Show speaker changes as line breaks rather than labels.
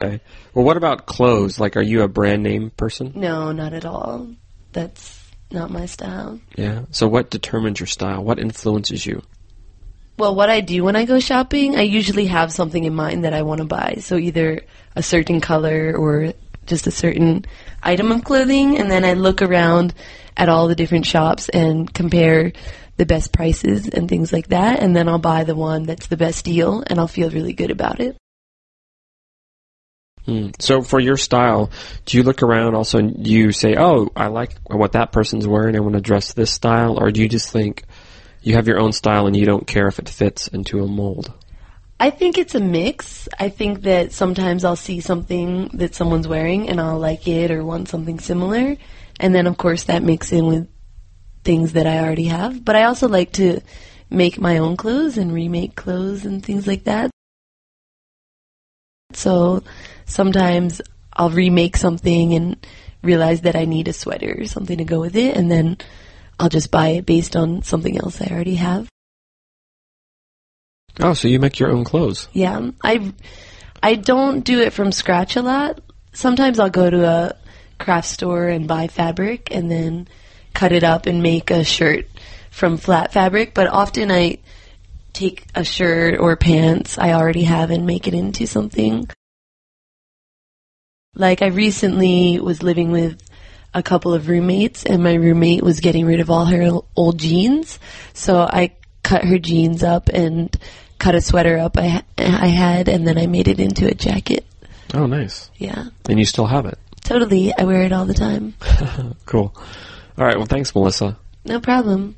Okay. Well, what about clothes? Like, are you a brand name person?
No, not at all. That's not my style.
Yeah. So, what determines your style? What influences you?
Well, what I do when I go shopping, I usually have something in mind that I want to buy. So either a certain color or just a certain item of clothing, and then I look around at all the different shops and compare the best prices and things like that, and then I'll buy the one that's the best deal, and I'll feel really good about it.
Hmm. So, for your style, do you look around also and you say, "Oh, I like what that person's wearing. I want to dress this style," or do you just think you have your own style and you don't care if it fits into a mold?
I think it's a mix. I think that sometimes I'll see something that someone's wearing and I'll like it or want something similar. And then, of course, that mix in with things that I already have. But I also like to make my own clothes and remake clothes and things like that. So sometimes I'll remake something and realize that I need a sweater or something to go with it. And then I'll just buy it based on something else I already have.
Oh, so you make your own clothes?
Yeah, I I don't do it from scratch a lot. Sometimes I'll go to a craft store and buy fabric and then cut it up and make a shirt from flat fabric, but often I take a shirt or pants I already have and make it into something. Like I recently was living with a couple of roommates and my roommate was getting rid of all her old jeans, so I cut her jeans up and cut a sweater up I I had and then I made it into a jacket.
Oh, nice.
Yeah.
And you still have it?
Totally. I wear it all the time.
cool. All right. Well, thanks, Melissa.
No problem.